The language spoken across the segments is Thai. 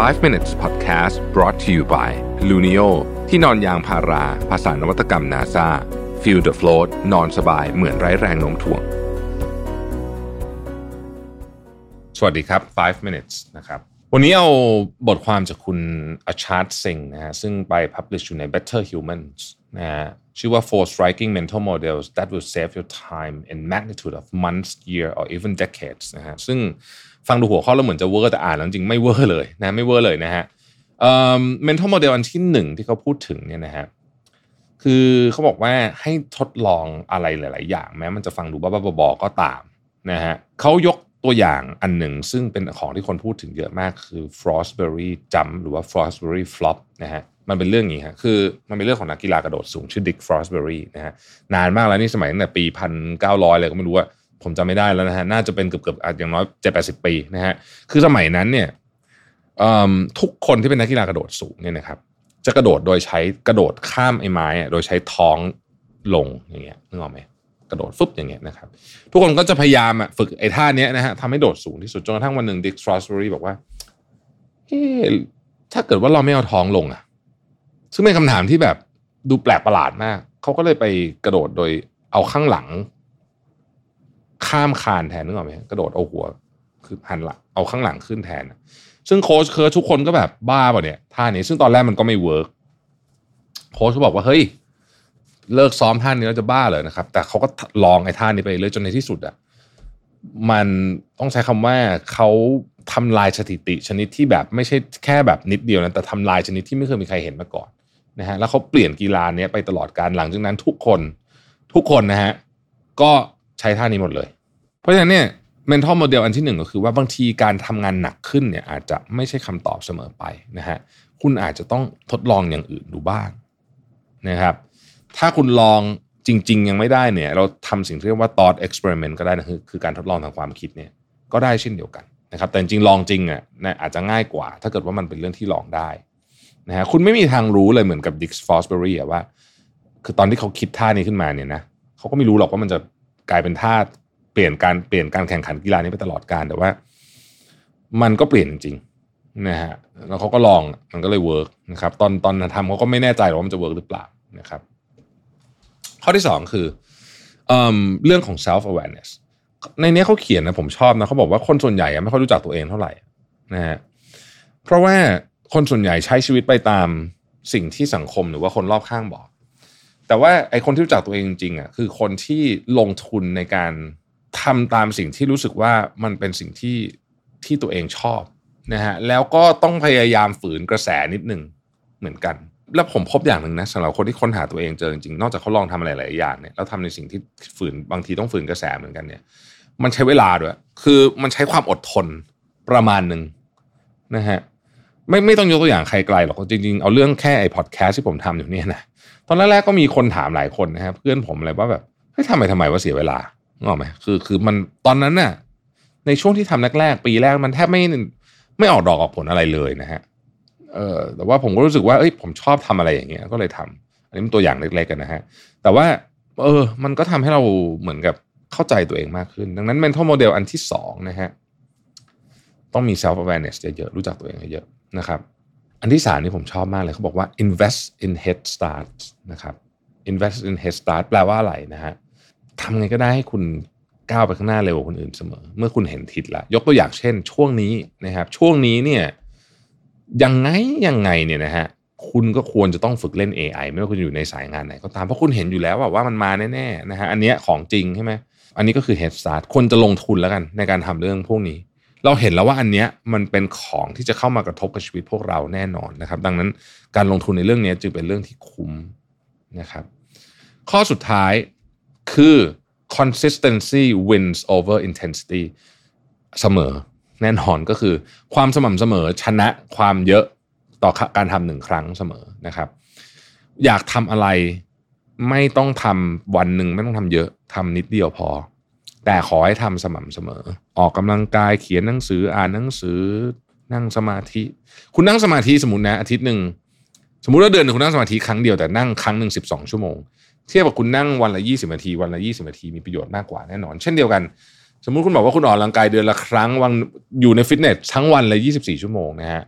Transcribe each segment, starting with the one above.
5 minutes podcast brought to you by Luno ที่นอนยางพารา ภาษานวัตกรรม NASA feel the float นอนสบายเหมือนไร้แรงโน้มถ่วง สวัสดีครับ 5 minutes นะครับ วันนี้เอาบทความจากคุณอาชาร์ตซิงนะฮะซึ่งไป publish อยู่ใน Better Humans นะฮะ ชื่อว่า four striking mental models that will save your time in magnitude of months year or even decades นะฮะซึ่งฟังดูหัวข้อแล้วเหมือนจะเวอร์แต่อ่านแล้วจริงไม่เวอร์เลยนะไม่เวอร์เลยนะฮะเอ่อ mental model อันที่หนึ่งที่เขาพูดถึงเนี่ยนะฮะคือเขาบอกว่าให้ทดลองอะไรหลาย ๆ อย่าง แม้มันจะฟังดูบ้าๆบอๆก็ตามนะฮะเขายกตัวอย่างอันหนึ่งซึ่งเป็นของที่คนพูดถึงเยอะมากคือ Fosbury jump หรือว่า Fosbury flop นะฮะ มันเป็นเรื่องอย่างนี้ฮะคือมันเป็นเรื่องของนักกีฬากระโดดสูงชื่อ Dick Fosbury นะฮะนานมากแล้วนี่สมัยตั้งแต่ปีพันเก้าร้อยเลยก็ไม่รู้ว่าผมจำไม่ได้แล้วนะฮะน่าจะเป็นเกือบเกือบอย่างน้อยเจ็ดแปดสิบปีนะฮะคือสมัยนั้นเนี่ยทุกคนที่เป็นนักกีฬากระโดดสูงเนี่ยนะครับจะกระโดดโดยใช้กระโดดข้ามไอ้ไม้โดยใช้ท้องลงอย่างเงี้ยนึกออกไหมกระโดดฟึบอย่างเงี้ยนะครับ ทุกคนก็จะพยายามฝึกไอ้ท่านี้นะฮะทำให้โดดสูงที่สุดจนกระทั่งวันหนึ่งดิกฟรอสเบอรี่บอกว่าเฮ้ถ้าเกิดว่าเราไม่เอาท้องลงอะ ซึ่งเป็นคำถามที่แบบดูแปลกประหลาดมาก เขาก็เลยไปกระโดดโดยเอาข้างหลัง ข้ามคานแทนนึกออกไหมกระโดดเอาหัว คือหันหลังเอาข้างหลังขึ้นแทนซึ่งโค้ชเคิ้ชทุกคนก็แบบบ้าป่ะเนี่ยท่านี้ซึ่งตอนแรกมันก็ไม่เวิร์กโค้ชเขาบอกว่าเฮ้ยเลิกซ้อมท่านี้แล้วจะบ้าเลยนะครับ แต่เขาก็ลองไอ้ท่านี้ไปเลยจนในที่สุดอะมันต้องใช้คำว่าเขาทำลายสถิติชนิดที่แบบไม่ใช่แค่แบบนิดเดียวนะแต่ทำลายชนิดที่ไม่เคยมีใครเห็นมาก่อน นะฮะแล้วเขาเปลี่ยนกีฬาเนี้ยไปตลอดการหลังจากนั้นทุกคนทุกคนนะฮะก็ใช้ท่านี้หมดเลย เพราะฉะนั้นเนี่ย mental model อันที่หนึ่งก็คือว่าบางทีการทำงานหนักขึ้นเนี่ยอาจจะไม่ใช่คำตอบเสมอไปนะฮะคุณอาจจะต้องทดลองอย่างอื่นดูบ้างนะครับ ถ้าคุณลองจริง ๆ ยังไม่ได้เนี่ย เราทำสิ่งที่เรียกว่า thought experiment ก็ได้นะคือคือการทดลองทางความคิดเนี่ยก็ได้เช่นเดียวกันนะครับแต่จริงลองจริงอะนะอาจจะง่ายกว่า ถ้าเกิดว่ามันเป็นเรื่องที่ลองได้ นะฮะคุณไม่มีทางรู้เลยเหมือนกับ Dick Fosbury อะว่า คือตอนที่เขาคิดท่านี้ขึ้นมาเนี่ยนะเขาก็ไม่รู้หรอกว่ามันจะกลายเป็นท่าเปลี่ยนการเปลี่ยนการแข่งขันกีฬานี้ไปตลอดกาลแต่ว่า มันก็เปลี่ยนจริงนะฮะแล้วเขาก็ลองมันก็เลยเวิร์กนะครับตอนตอนทำเขาก็ไม่แน่ใจว่ามันจะเวิร์กหรือเปล่านะครับ ข้อที่สองคือเอเรื่องของ self awareness ในนี้เขาเขียนนะผมชอบนะเขาบอกว่าคนส่วนใหญ่ไม่ค่อยรู้จักตัวเองเท่าไหร่นะฮะเพราะว่า คนส่วนใหญ่ใช้ชีวิตไปตามสิ่งที่สังคมหรือว่าคนรอบข้างบอก แต่ว่าไอ้คนที่รู้จักตัวเองจริงๆอะคือคนที่ลงทุนในการทำตามสิ่งที่รู้สึกว่ามันเป็นสิ่งที่ที่ตัวเองชอบนะฮะแล้วก็ต้องพยายามฝืนกระแสนิดนึงเหมือนกัน แล้วผมพบอย่างหนึ่งนะสำหรับคนที่ค้นหาตัวเองเจอจริงๆนอกจากเขาลองทำอะไรหลายอย่างเนี่ยแล้วทำในสิ่งที่ฝืนบางทีต้องฝืนกระแสเหมือนกันเนี่ย มันใช้เวลาด้วย คือมันใช้ความอดทนประมาณหนึ่งนะฮะ ไม่ไม่ต้องยกตัวอย่างใครไกลหรอกจริงๆ เอาเรื่องแค่ไอ้พอดแคสต์ที่ผมทำอยู่เนี่ยนะตอนแรกๆก็มีคนถามหลายคนนะครับเพื่อนผมอะไรว่าแบบเฮ้ยทำไมทำไมว่าเสียเวลางอไหมคือคือมันตอนนั้นน่ะในช่วงที่ทำแรกๆปีแรกมันแทบไม่ไม่ออกดอกออกผลอะไรเลยนะฮะเออแต่ว่าผมก็รู้สึกว่าเอ้ยผมชอบทำอะไรอย่างเงี้ยก็เลยทำอันนี้เป็นตัวอย่างเล็กๆกันนะฮะแต่ว่าเออมันก็ทำให้เราเหมือนกับเข้าใจตัวเองมากขึ้น ดังนั้น mental model อันที่สองนะฮะต้องมี self awareness เยอะๆรู้จักตัวเองเยอะ นะครับ อันที่สามนี่ผมชอบมากเลยเขาบอกว่า invest in head start นะครับ invest in head start แปลว่าอะไรนะฮะทำไงก็ได้ให้คุณก้าวไปข้างหน้าเร็วกว่าคนอื่นเสมอ เมื่อคุณเห็นทิศล้วยกตัวอย่างเช่น ช่วงนี้นะครับ ช่วงนี้เนี่ยยังไงยังไงเนี่ยนะฮะคุณก็ควรจะต้องฝึกเล่น AI ไม่ว่าคุณอยู่ในสายงานไหนก็ตามเพราะคุณเห็นอยู่แล้วว่ามันมาแน่ๆนะฮะอันนี้ของจริงใช่ไหมอันนี้ก็คือ head start คนจะลงทุนแล้วกันในการทำเรื่องพวกนี้ เราเห็นแล้วว่าอันเนี้ยมันเป็นของที่จะเข้ามากระทบกับชีวิตพวกเราแน่นอนนะครับ ดังนั้นการลงทุนในเรื่องนี้จึงเป็นเรื่องที่คุ้มนะครับ ข้อสุดท้ายคือ consistency wins over intensity เสมอแน่นอนก็คือความสม่ำเสมอชนะความเยอะต่อการทำหนึ่งครั้งเสมอนะครับ อยากทำอะไรไม่ต้องทำวันหนึ่งไม่ต้องทำเยอะทำนิดเดียวพอ แต่ขอให้ทำสม่ำเสมอ ออกกำลังกายเขียนหนังสืออ่านหนังสือ นั่งสมาธิ คุณนั่งสมาธิสมมตินะอาทิตย์หนึ่งสมมุติว่าเดือนหนึ่งคุณนั่งสมาธิครั้งเดียวแต่นั่งครั้งหนึ่งสิบสองชั่วโมง เทียบกับคุณนั่งวันละยี่สิบนาที วันละยี่สิบนาทีมีประโยชน์มากกว่าแน่นอน เช่นเดียวกัน สมมุติคุณบอกว่าคุณออกกำลังกายเดือนละครั้งวันอยู่ในฟิตเนสทั้งวันเลยยี่สิบสี่ชั่วโมงนะฮะ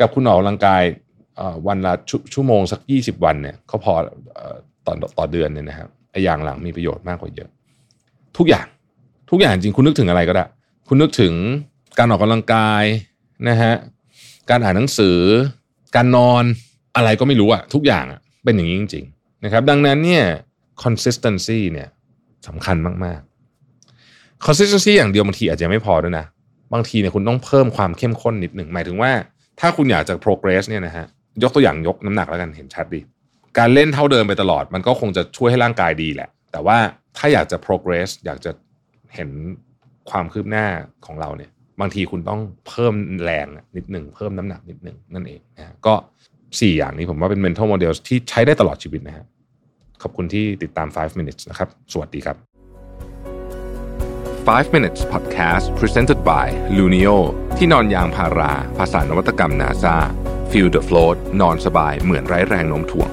กับคุณออกกำลังกายวันละชชั่วโมงสัก20วันเนี่ยเขาพอต่อต่อเดือนเนี่ยนะครับไอ้อย่างหลังมีประโยชน์มากกว่าเยอะ ทุกอย่าง ทุกอย่างจริงคุณนึกถึงอะไรก็ได้ คุณนึกถึงการออกกำลังกายนะฮะการอ่านหนังสือ การนอนอะไรก็ไม่รู้อะทุกอย่างอะเป็นอย่างนี้จริง ๆ นะครับ ดังนั้นเนี่ย consistency เนี่ยสำคัญมากๆ consistency อย่างเดียวบางทีอาจจะไม่พอด้วยนะ บางทีเนี่ยคุณต้องเพิ่มความเข้มข้นนิดหนึ่งหมายถึงว่า ถ้าคุณอยากจะ progress เนี่ยนะฮะยกตัวอย่างยกน้ำหนักแล้วกันเห็นชัดดี การเล่นเท่าเดิมไปตลอด มันก็คงจะช่วยให้ร่างกายดีแหละ แต่ว่าถ้าอยากจะ progress อยากจะ เห็นความคืบหน้าของเราเนี่ย บางทีคุณต้องเพิ่มแรงนิดหนึ่งเพิ่มน้ำหนักนิดหนึ่งนั่นเองนะก็ 4 อย่างนี้ผมว่าเป็น mental model ที่ใช้ได้ตลอดชีวิตนะฮะขอบคุณที่ติดตาม 5 minutes นะครับ สวัสดีครับ 5 minutes podcast presented by Luno ที่นอนยางพารา ภาษานวัตกรรม NASA feel the float นอนสบายเหมือนไร้แรงโน้มถ่วง